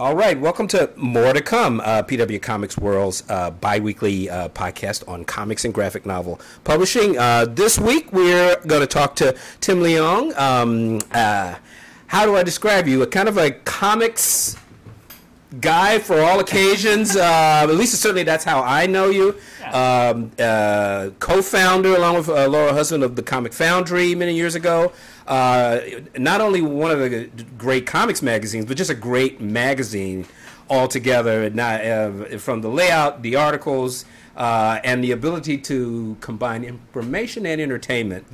All right, welcome to More to Come, uh, PW Comics World's uh, bi weekly uh, podcast on comics and graphic novel publishing. Uh, this week we're going to talk to Tim Leong. Um, uh, how do I describe you? A kind of a comics guy for all occasions. Uh, at least certainly that's how I know you. Um, uh, co-founder along with uh, Laura Hudson of the Comic Foundry many years ago. Uh, not only one of the great comics magazines, but just a great magazine altogether. Not, uh, from the layout, the articles. Uh, and the ability to combine information and entertainment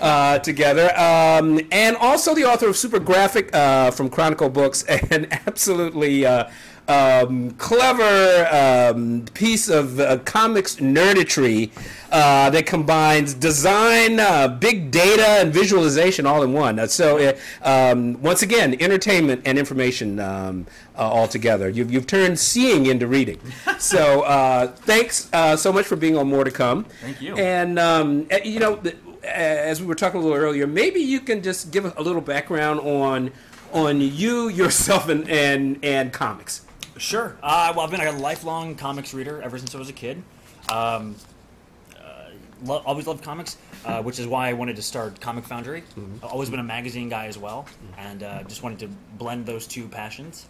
uh, together. Um, and also the author of Super Graphic uh, from Chronicle Books, and absolutely uh, um, clever um, piece of uh, comics nerditry uh, that combines design, uh, big data, and visualization all in one. Uh, so, um, once again, entertainment and information um, uh, all together. You've, you've turned seeing into reading. So, uh, thanks uh, so much for being on More to Come. Thank you. And, um, uh, you know, as we were talking a little earlier, maybe you can just give a little background on on you yourself and and, and comics. Sure. Uh, well, I've been a lifelong comics reader ever since I was a kid. Um, uh, lo- always loved comics, uh, which is why I wanted to start Comic Foundry. I've always been a magazine guy as well, and uh, just wanted to blend those two passions.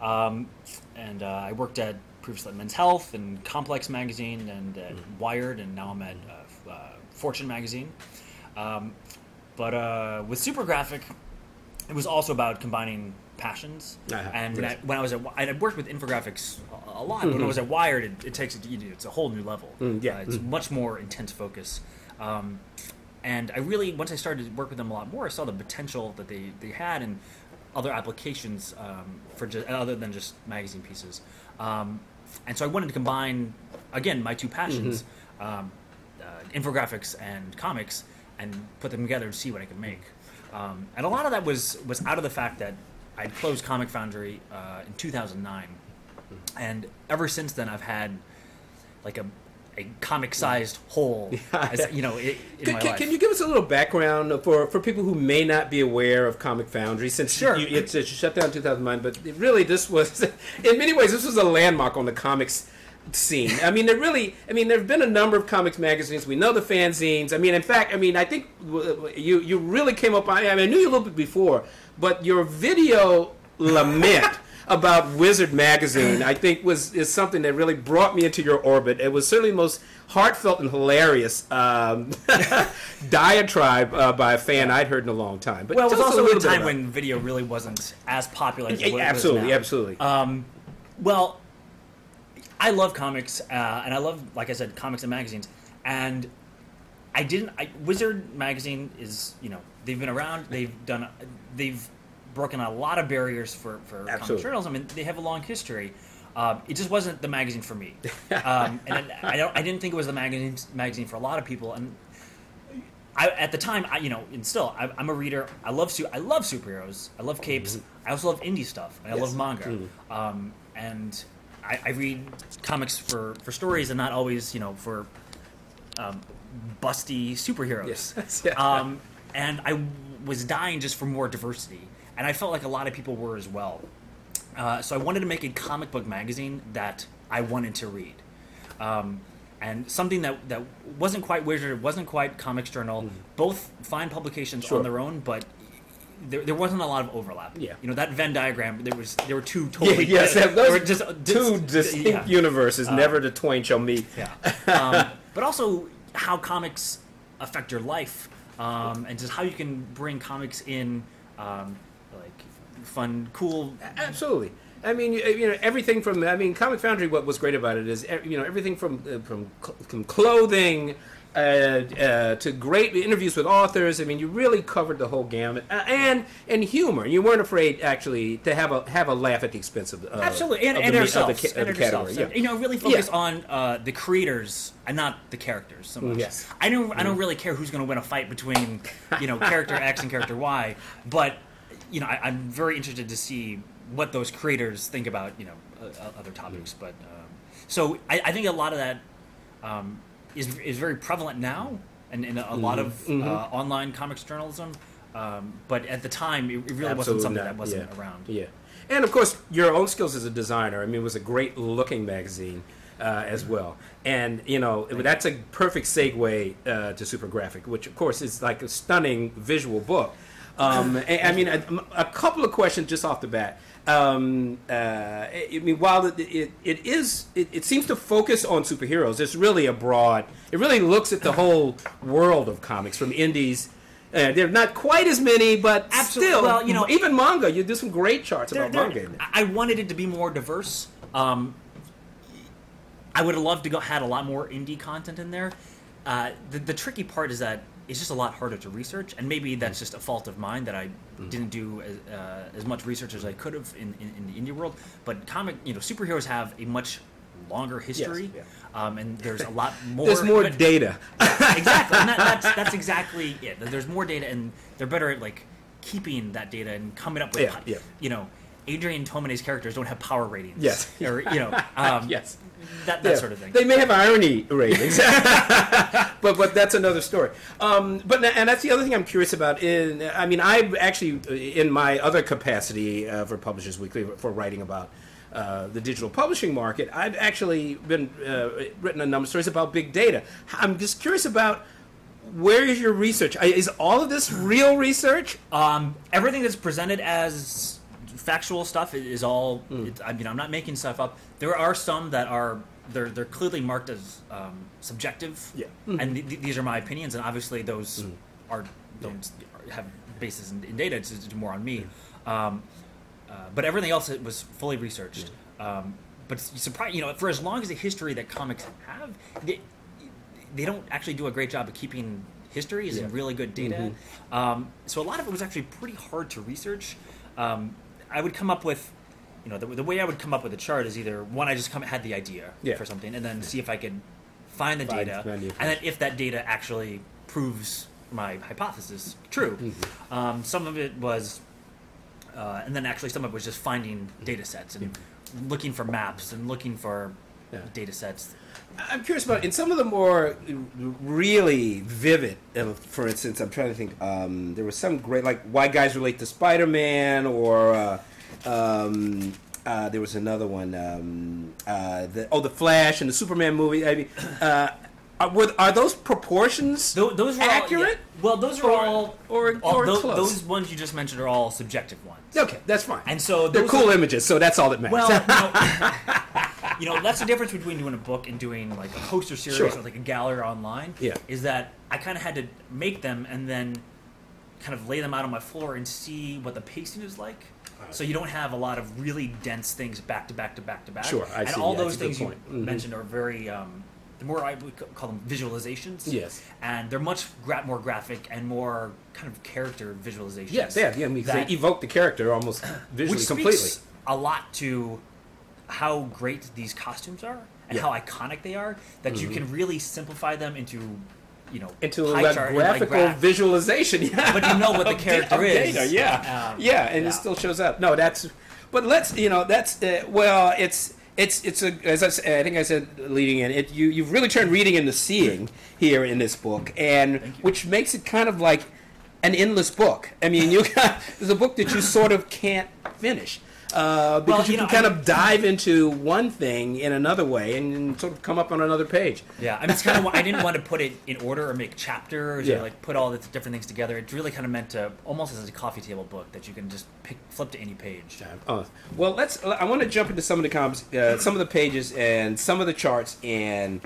Um, and uh, I worked at previously at Men's Health and Complex Magazine and at Wired, and now I'm at uh, uh, Fortune Magazine. Um, but uh, with Super Graphic, it was also about combining passions. Uh-huh, And yes. I- when I was at, I had worked with infographics a, lot. But when I was at Wired, it, it takes it. It's a whole new level. Mm, yeah. Uh, it's much more intense focus. Um, and I really, once I started to work with them a lot more, I saw the potential that they, they had and other applications um, for just, other than just magazine pieces. Um, and so I wanted to combine again my two passions, um, uh, infographics and comics, and put them together and see what I could make. Um, and a lot of that was was out of the fact that I'd closed Comic Foundry uh, in 2009, and ever since then I've had like a a comic-sized hole, as, you know, i- in Can, my can, life. can you give us a little background for, for people who may not be aware of Comic Foundry? Since Sure. you, it's, it's shut down in 2009, but it really this was, in many ways, this was a landmark on the comics scene. I mean, there really, I mean, there have been a number of comics magazines. We know the fanzines. I mean, in fact, I mean, I think you you really came up. I, I, mean, I knew you a little bit before, but your video lament. About Wizard magazine, I think was is something that really brought me into your orbit. It was certainly the most heartfelt and hilarious um, diatribe uh, by a fan I'd heard in a long time. But well, it was also little a time about when video really wasn't as popular as it. it was absolutely, now. absolutely. Um, well, I love comics, uh, and I love, like I said, comics and magazines. And I didn't. I, Wizard magazine is, you know, they've been around. They've done. They've broken a lot of barriers for for comic Absolutely. journalism. I mean, they have a long history. Um, it just wasn't the magazine for me, um, and I don't. I didn't think it was the magazine magazine for a lot of people. And I, at the time, I, you know, and still, I, I'm a reader. I love su- I love superheroes. I love capes. I also love indie stuff. And I Mm-hmm. Yes. love manga. Um, and I, I read comics for, for stories and not always, you know, for um, busty superheroes. Yes. Yeah. Um, and I was dying just for more diversity, and I felt like a lot of people were as well. Uh, so I wanted to make a comic book magazine that I wanted to read, um, and something that that wasn't quite Wizard, wasn't quite Comics Journal. Both fine publications Mm-hmm. Sure. on their own, but. There, there wasn't a lot of overlap. Yeah. you know that Venn diagram. There was there were two Yeah, totally yes, they those just two just- distinct yeah. universes. never the twain shall meet. Yeah. Um, but also how comics affect your life, um, and just how you can bring comics in, um, like fun, cool. Absolutely. I mean, you, know, everything from I mean, Comic Foundry. What was great about it is, you know, everything from uh, from cl- from clothing uh, uh, to great interviews with authors. I mean, you really covered the whole gamut, uh, and and humor. You weren't afraid actually to have a have a laugh at the expense of uh, Absolutely, and, of and the, ourselves, of the, ca- and the category. Yeah. You know, really focus Yeah. on uh, the creators and not the characters so much. yes. I don't. I don't really care who's going to win a fight between, you know, character X and character Y, but you know, I, I'm very interested to see what those creators think about you know uh, uh, other topics. But um, so I, I think a lot of that um, is is very prevalent now, and in a, a lot of uh, online comics journalism. Um, but at the time, it, it really wasn't something not. that wasn't Yeah. around. Yeah, and of course your own skills as a designer. I mean, it was a great looking magazine uh, as well, and you know that's a perfect segue uh, to Super Graphic, which of course is like a stunning visual book. Um, I mean, a, a couple of questions just off the bat. Um, uh, I mean, while it, it, it is, it, it seems to focus on superheroes. It's really a broad. It really looks at the whole world of comics from indies. Uh, there are not quite as many, but Absolutely. still, Well, you know- even manga. You do some great charts about there- manga. In it. I I wanted it to be more diverse. Um, I would have loved to go had a lot more indie content in there. Uh, the, the tricky part is that it's just a lot harder to research, and maybe that's just a fault of mine that I Mm-hmm. didn't do as, uh, as much research as I could have in, in, in the indie world. But comic, you know, superheroes have a much longer history, yeah. um, and there's a lot more. There's more but- data. exactly. And that, that's that's exactly it. There's more data, and they're better at like keeping that data and coming up with, yeah. you know, Adrian Tomine's characters don't have power ratings. Yes. or you know, um, yes. that that Yeah. sort of thing. They may have irony ratings, but but that's another story. Um, but and that's the other thing I'm curious about. In I mean, I've actually in my other capacity uh, for Publishers Weekly for writing about. Uh, the digital publishing market. I've actually been uh, written a number of stories about big data. I'm just curious about where is your research? Is all of this real research? Um, everything that's presented as factual stuff is all. Hmm. It, I mean, I'm not making stuff up. There are some that are they're they're clearly marked as um, subjective. Yeah. and th- th- these are my opinions, and obviously those are don't have basis in, in data. It's, it's more on me. Um, uh, but everything else it was fully researched. Um, but surprise, you know, for as long as the history that comics have, they, they don't actually do a great job of keeping histories and Yeah. Mm-hmm. really good data. Um, so a lot of it was actually pretty hard to research. Um, I would come up with, you know, the, the way I would come up with a chart is either one, I just come had the idea Yeah. for something, and then see if I could find the Find- data, and then if that data actually proves my hypothesis true. Mm-hmm. Um, some of it was, uh, and then actually some of it was just finding data sets and looking for maps and looking for Yeah. data sets. I'm curious about in some of the more really vivid. uh, For instance, I'm trying to think. Um, there was some great like why guys relate to Spider-Man, or uh, um, uh, there was another one. Um, uh, the, oh, the Flash and the Superman movie. I mean, uh, are, were, are those proportions Tho- those are all- accurate? yeah. well, those are Or- all, or- all or tho- close? those ones you just mentioned are all subjective ones. Okay, that's fine. And so they're cool are- images, so that's all that matters. Well, know, you know, that's the difference between doing a book and doing like a poster series Sure. or like a gallery online. Yeah. Is that I kind of had to make them and then kind of lay them out on my floor and see what the pacing is like. So you don't have a lot of really dense things back to back to back to back. Sure, I and see. all Yeah, those that's a good things you. Mhm. mentioned are very. Um, the more I would call them visualizations. Yes. And they're much gra- more graphic and more kind of character visualizations. yes, yeah, yeah. I mean, That- they evoke the character almost visually which completely. speaks a lot to how great these costumes are and Yeah. Mm-hmm. how iconic they are that you can really simplify them into you know into a like, graphical graph- visualization. Yeah. But you know what the character is. data, Yeah, Um, yeah, and yeah. it still shows up. No, that's. But let's you know that's uh, well it's. It's it's a as I, I think I said leading in it you you've really turned reading into seeing here in this book and which makes it kind of like an endless book. I mean you got there's a book that you sort of can't finish uh, because you, you know, can kind I- of dive into one thing in another way and sort of come up on another page. yeah I mean it's kind of I didn't want to put it in order or make chapters Yeah. or like put all the different things together it's really kind of meant to almost as a coffee table book that you can just pick flip to any page Oh, well, let's. I want to jump into some of the comps, uh, some of the pages, and some of the charts, and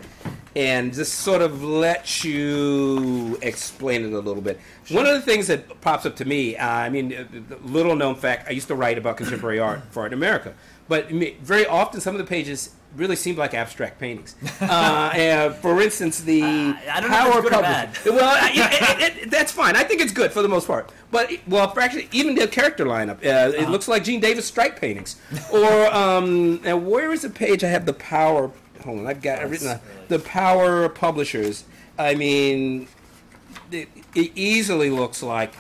and just sort of let you explain it a little bit. One of the things that pops up to me, uh, I mean, uh, little known fact, I used to write about contemporary art for Art in America, but very often some of the pages really seem like abstract paintings. Uh, and for instance, the Uh, I don't know if Power Publishing- Well, it, it, it, that's fine. I think it's good for the most part. But well, for actually, even the character lineup, uh, it looks like Gene Davis stripe paintings. Or um, where is the page? I have the Power. Hold on, I've got it written. Really- the Power Publishers. I mean, it, it easily looks like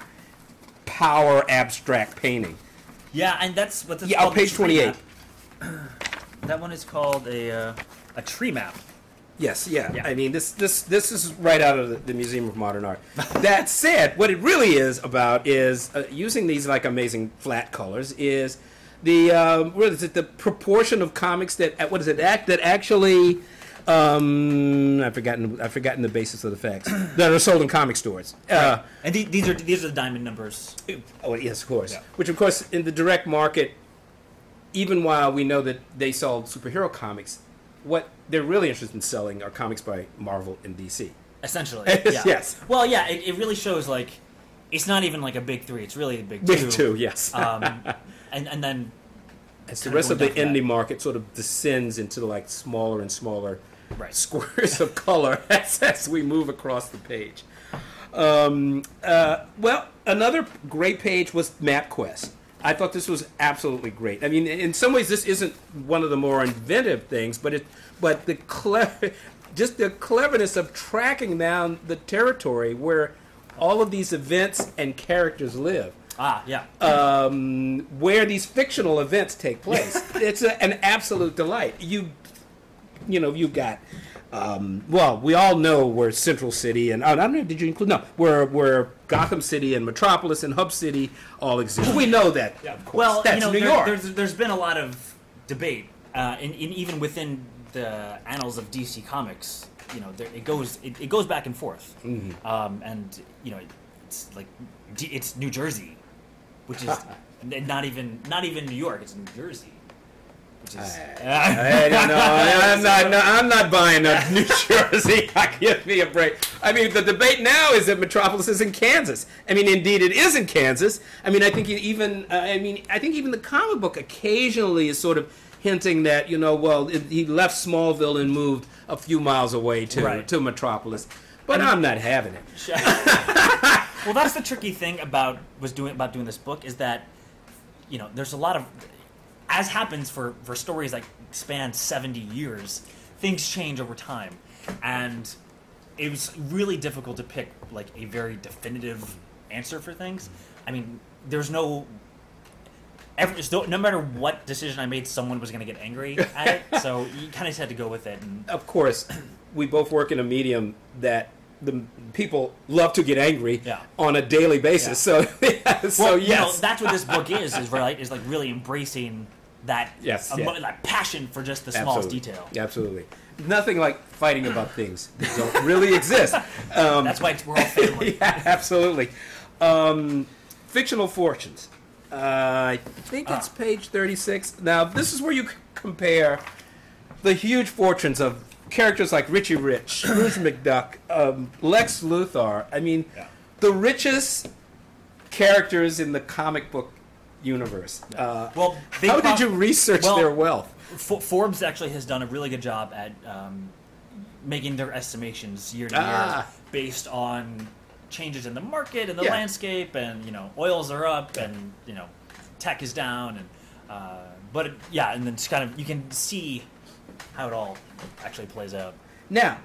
Power abstract painting. yeah and that's what this Yeah, on page twenty-eight. that one is called a uh, a tree map Yes, yeah. Yeah. I mean, this this this is right out of the, the Museum of Modern Art. that said, what it really is about is uh, using these like amazing flat colors is the um, what is it? The proportion of comics that uh, what is it? Act that actually. Um, I've forgotten. I've forgotten the basis of the facts that are sold in comic stores. Uh, And the- these are these are the diamond numbers. Oh, yes, of course. Yeah. Which, of course, in the direct market, even while we know that they sold superhero comics, what they're really interested in selling are comics by Marvel and DC. Essentially, Yes, yeah. yes. Well, yeah, it, it really shows like it's not even like a big three; it's really a big, Big two. two, yes. Um, and and then As the rest of the going down from indie that. market sort of descends into like smaller and smaller Right. squares of color as, as we move across the page. Um, uh, well, another great page was MapQuest. I thought this was absolutely great. I mean, in some ways, this isn't one of the more inventive things, but it, but the clever, just the cleverness of tracking down the territory where all of these events and characters live ah, yeah, um, where these fictional events take place. it's a, an absolute delight. You, you know, you've got. Um, well, we all know where Central City and oh, I don't know. Did you include no? Where where Gotham City and Metropolis and Hub City all exist. We know that. Yeah, of course. Well, that's you know, New there- York. There's there's been a lot of debate, uh, in, in even within the annals of DC Comics. You know, there, it goes it, it goes back and forth, Mm-hmm. um, and you know, it's like it's New Jersey, which is not even not even New York. It's New Jersey, which is I don't know. I'm not. No, I'm not buying that New Jersey. Give me a break. I mean, the debate now is that Metropolis is in Kansas. I mean, indeed, it is in Kansas. I mean, I think even. Uh, I mean, I think even the comic book occasionally is sort of hinting that you know, well, it, he left Smallville and moved a few miles away to Right. to Metropolis. But I'm not having it. well, that's the tricky thing about was doing about doing this book is that you know there's a lot of as happens for for stories that span 70 years, things change over time, and it was really difficult to pick like a very definitive answer for things. I mean, there's no. Every, no matter what decision I made, someone was going to get angry at it. So you kind of just had to go with it. And, of course, we both work in a medium that the people love to get angry Yeah. on a daily basis. So, so well, yes, you know, that's what this book is. Is right? Is like really embracing that Yes, emo- yeah. that passion for just the smallest Absolutely. detail. Absolutely. Nothing like fighting about things that don't really exist. Um, That's why it's, we're all family. yeah, absolutely. Um, fictional fortunes. Uh, I think it's Ah. page 36. Now, this is where you c- compare the huge fortunes of characters like Richie Rich, Scrooge McDuck, um, Lex Luthor. I mean, Yeah. the richest characters in the comic book universe. Uh, Well, how prob- did you research well, their wealth? Fo- Forbes actually has done a really good job at um, making their estimations year to year Ah. based on changes in the market and the Yeah. landscape, and you know, oils are up, and you know, tech is down, and uh, but it, yeah, and then it's kind of you can see how it all actually plays out. Now,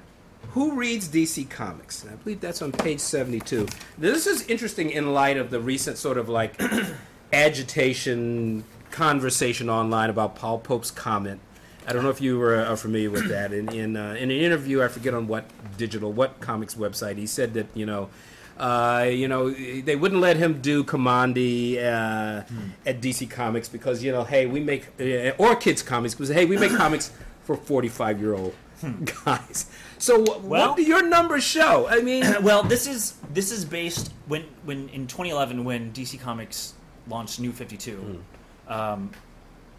who reads DC Comics? And I believe that's on page 72. This is interesting in light of the recent sort of like agitation conversation online about Paul Pope's comment. I don't know if you were, are familiar with that. In in, uh, in an interview, I forget on what digital, what comics website, he said that you know, uh, you know, they wouldn't let him do Kamandi uh, at DC Comics because you know, hey, we make uh, or kids comics because hey, we make comics for forty-five year old guys. So Well- what do your numbers show? I mean, well, this is this is based when when in 2011 when DC Comics launched New 52, um,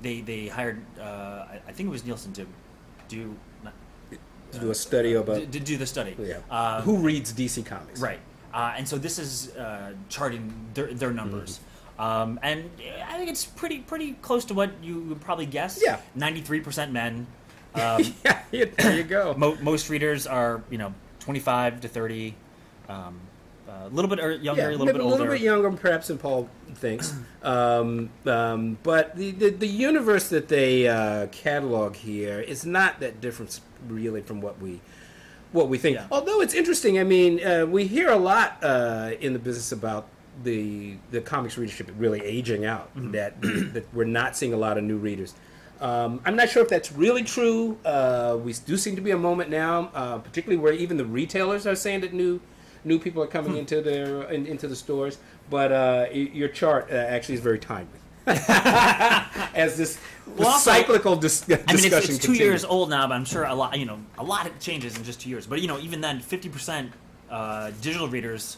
they they hired uh, I, think it was Nielsen to do not, to do a study about to, to do the study. yeah. Um, who reads DC Comics? Right. Uh, and so this is uh, charting their, their numbers. Mm-hmm. Um, and I think it's pretty pretty close to what you would probably guess. Yeah. 93% men. Um, yeah, there you go. mo- most readers are, you know, 25 to 30. Um, a little bit er- younger, yeah, a little bit a little bit younger, perhaps, than Paul thinks. Um, um, but the, the the universe that they uh, catalog here is not that different, really, from what we what we think. Yeah. Although it's interesting. I mean, uh, we hear a lot uh, in the business about the the comics readership really aging out. Mm-hmm. That that we're not seeing a lot of new readers. Um, I'm not sure if that's really true. Uh, we do seem to be a moment now, uh, particularly where even the retailers are saying that new new people are coming into their in, into the stores. But uh, your chart uh, actually is very timely. As this Well, also- cyclical dis- I mean, it's, discussion it's two continues. years old now, but I'm sure a lot, you know, a lot changes in just two years. But you know, even then, 50% uh, digital readers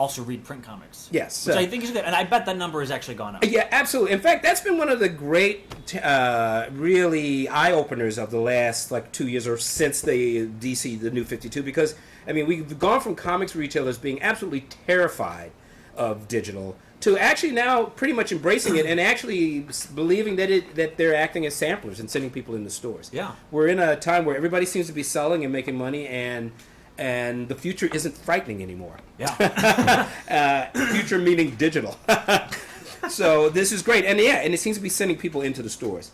also read print comics. Yes, which uh, I think is good, and I bet that number has actually gone up. Yeah, absolutely. In fact, that's been one of the great, uh, really eye openers of the last like two years or since the DC, the New Fifty Two. Because I mean, we've gone from comics retailers being absolutely terrified of digital to actually now pretty much embracing it and actually believing that it that they're acting as samplers and sending people in the stores. Yeah. we're in a time where everybody seems to be selling and making money and. And the future isn't frightening anymore Yeah, future meaning digital. so this is great, and yeah, and it seems to be sending people into the stores.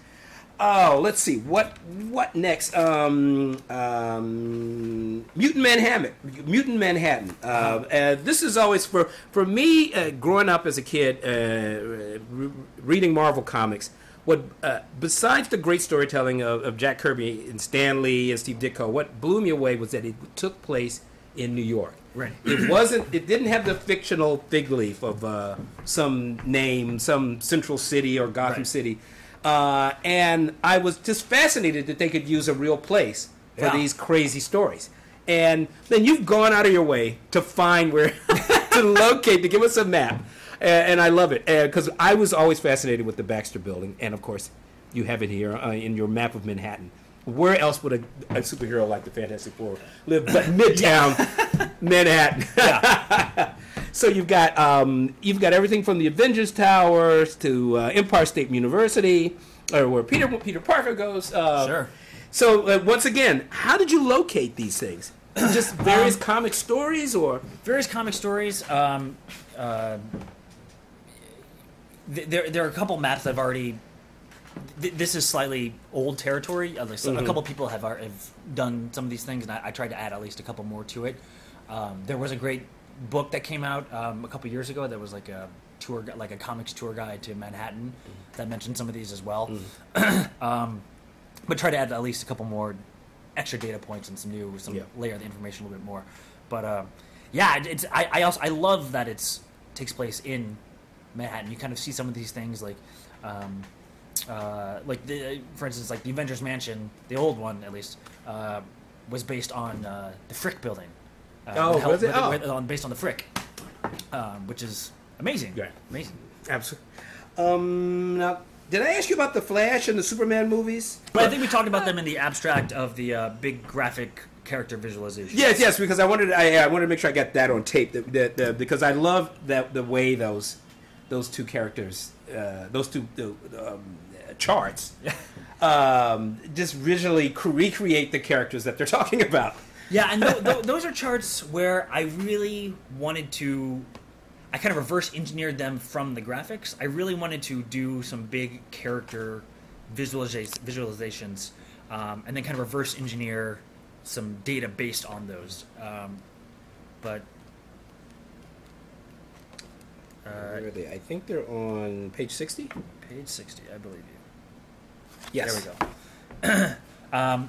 Oh, let's see what what next. Um, um, Mutant Manhattan. Mutant Manhattan. Uh, uh, this is always for for me. Uh, growing up as a kid, uh, re- reading Marvel comics. What uh, besides the great storytelling of, of Jack Kirby and Stan Lee and Steve Ditko, what blew me away was that it took place in New York. Right. It wasn't. It didn't have the fictional fig leaf of uh, some name, some central city or Gotham Right. City, uh, and I was just fascinated that they could use a real place for Yeah. these crazy stories. And then you've gone out of your way to find where to locate to give us a map, and, and I love it because I was always fascinated with the Baxter Building, and of course, you have it here uh, in your map of Manhattan. Where else would a, a superhero like the Fantastic Four live but Midtown Manhattan? So you've got um, you've got everything from the Avengers Towers to uh, Empire State University, or where Peter Peter Parker goes. Uh, Sure. So uh, once again, how did you locate these things? Just various comic stories, or various comic stories. Um, uh, th- there, there are a couple maps that I've already. Th- this is slightly old territory. Mm-hmm. a couple people have, ar- have done some of these things, and I, I tried to add at least a couple more to it. Um, there was a great book that came out um, a couple years ago that was like a tour, like a comics tour guide to Manhattan, Mm-hmm. that mentioned some of these as well. um, but try to add at least a couple more extra data points and some new some Yeah. layer the information a little bit more. But um, yeah, it's I, I also I love that it's takes place in Manhattan. You kind of see some of these things like. Um, uh, like the, for instance, like the Avengers Mansion, the old one at least, uh, was based on uh, the Frick building. Uh, Oh, was it? Oh. on, based on the Frick, um, which is amazing. Yeah. Amazing. absolutely. Um, now, did I ask you about the Flash and the Superman movies? But I think we talked about them in the abstract of the uh, big graphic character visualization. Yes, yes, because I wanted I, I wanted to make sure I got that on tape. That, that, that- because I love that the way those those two characters, uh, those two um, charts, um, just visually recreate the characters that they're talking about. Yeah, and th- th- those are charts where I really wanted to. I kind of reverse engineered them from the graphics. I really wanted to do some big character visualiza- visualizations, um, and then kind of reverse engineer some data based on those. Um, but uh, Where are they? I think they're on page sixty. page sixty, I believe you. Yes. There we go. um,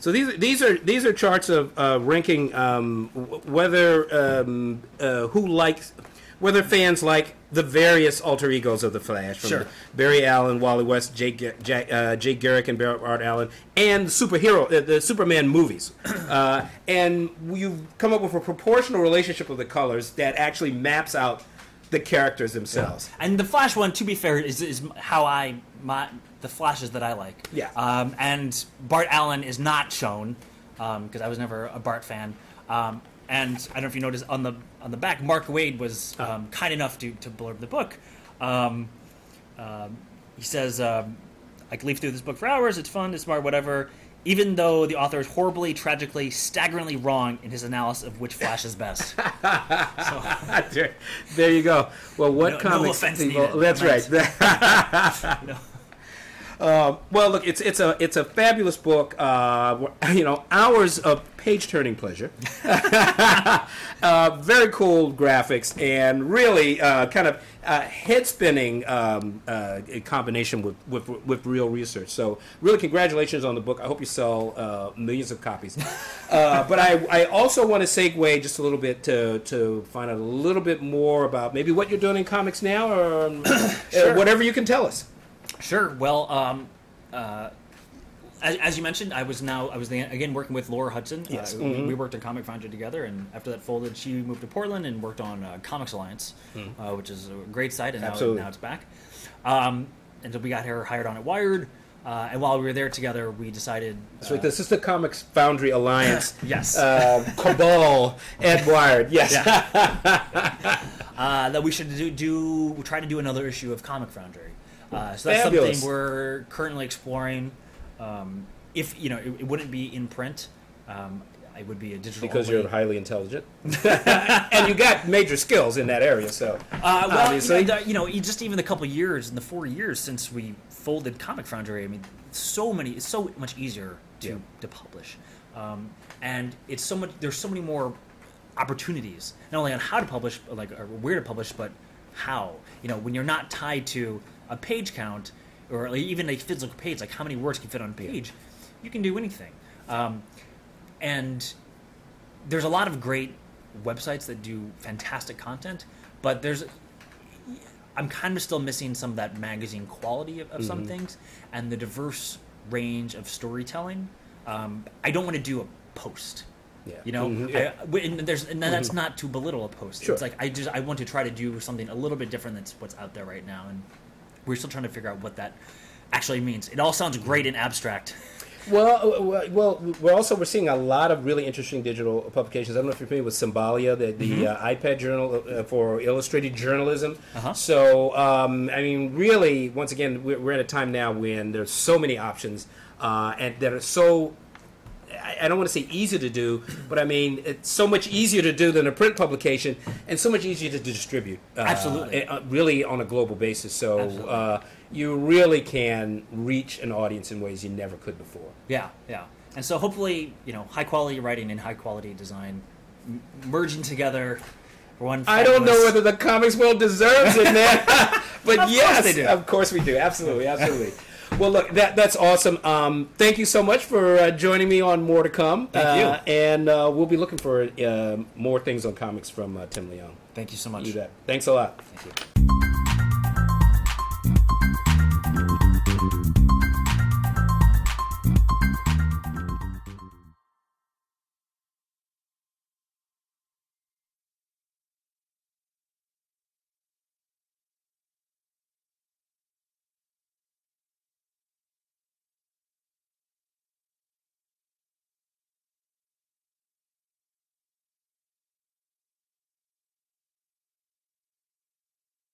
So these these are these are charts of uh, ranking um, w- whether um, uh, who likes whether fans like the various alter egos of the Flash, from Sure. Barry Allen, Wally West, Ga- Jack, uh, Jay Garrick, and Barry Art Allen, and the superhero uh, the Superman movies, uh, and you've come up with a proportional relationship of the colors that actually maps out the characters themselves. And the Flash one, to be fair, is, is how I my the flashes that I like. Yeah. Um, and Bart Allen is not shown because I was never a Bart fan. Um, and I don't know if you noticed on the on the back, Mark Waid was um, kind enough to to blurb the book. Um, um, he says, um, "I could leaf through this book for hours. It's fun. It's smart. Whatever." Even though the author is horribly, tragically, staggeringly wrong in his analysis of which Flash is best. there, there you go. Well, what No- no comics? offense people- needed. that's right. No. Uh, well, look, it's it's a it's a fabulous book. Uh, you know, hours of page turning pleasure. uh, very cool graphics and really uh, kind of uh, head spinning um, uh, combination with, with with real research. So, really, congratulations on the book. I hope you sell uh, millions of copies. Uh, but I, I also want to segue just a little bit to to find out a little bit more about maybe what you're doing in comics now, or um, Sure. whatever you can tell us. Sure. Well, um, uh, as, as you mentioned, I was now I was the, again working with Laura Hudson. Yes. Uh, we, we worked on Comic Foundry together, and after that folded, she moved to Portland and worked on uh, Comics Alliance, uh, which is a great site, and now. Now it's back. Um, and so we got her hired on at Wired, uh, and while we were there together, we decided. So uh, this is the Comics Foundry Alliance. Yes. Uh, Cabal Ed Wired. Yes. uh, that we should do, do try to do another issue of Comic Foundry. Uh, so that's Fabulous. something we're currently exploring. Um, if you know, it, it wouldn't be in print. Um, it would be a digital. Because only. you're highly intelligent, and you got major skills in that area. So Uh, well, obviously. you know, the- you know, just even the couple years in the four years since we folded Comic Foundry, I mean, so many, it's so much easier to Yeah. to publish, um, and it's so much. There's so many more opportunities, not only on how to publish, like or where to publish, but how. You know, when you're not tied to a page count or like even a physical page, like how many words can fit on a page, you can do anything. Um, and there's a lot of great websites that do fantastic content, but there's I'm kind of still missing some of that magazine quality of, of some Mm-hmm. things and the diverse range of storytelling. Um, I don't want to do a post. Yeah. You know, Mhm, yeah. I- w- and there's and that's not to belittle a post. Sure. It's like I just I want to try to do something a little bit different than what's out there right now, and we're still trying to figure out what that actually means. It all sounds great in abstract. Well, uh, well, we're also we're seeing a lot of really interesting digital publications. I don't know if you're familiar with Symbolia, the, the uh, iPad journal uh, for illustrated journalism. Mm-hmm. Uh-huh. So, um, I mean, really, once again, we're, we're at a time now when there's so many options uh, and that are so. I don't want to say easy to do, but I mean it's so much easier to do than a print publication, and so much easier to distribute. Uh, Absolutely. uh, really on a global basis. So uh, you really can reach an audience in ways you never could before. Yeah, yeah. And so hopefully, you know, high quality writing and high quality design m- merging together for one. I don't know whether the comics world deserves it, man. but Of yes, they do. of course we do. Absolutely, absolutely. well, look, that that's awesome. Um, thank you so much for uh, joining me on More to Come. Thank Uh, you. And uh, we'll be looking for uh, more things on comics from uh, Tim Leong. Thank you so much. You bet. Thanks a lot. Thank you.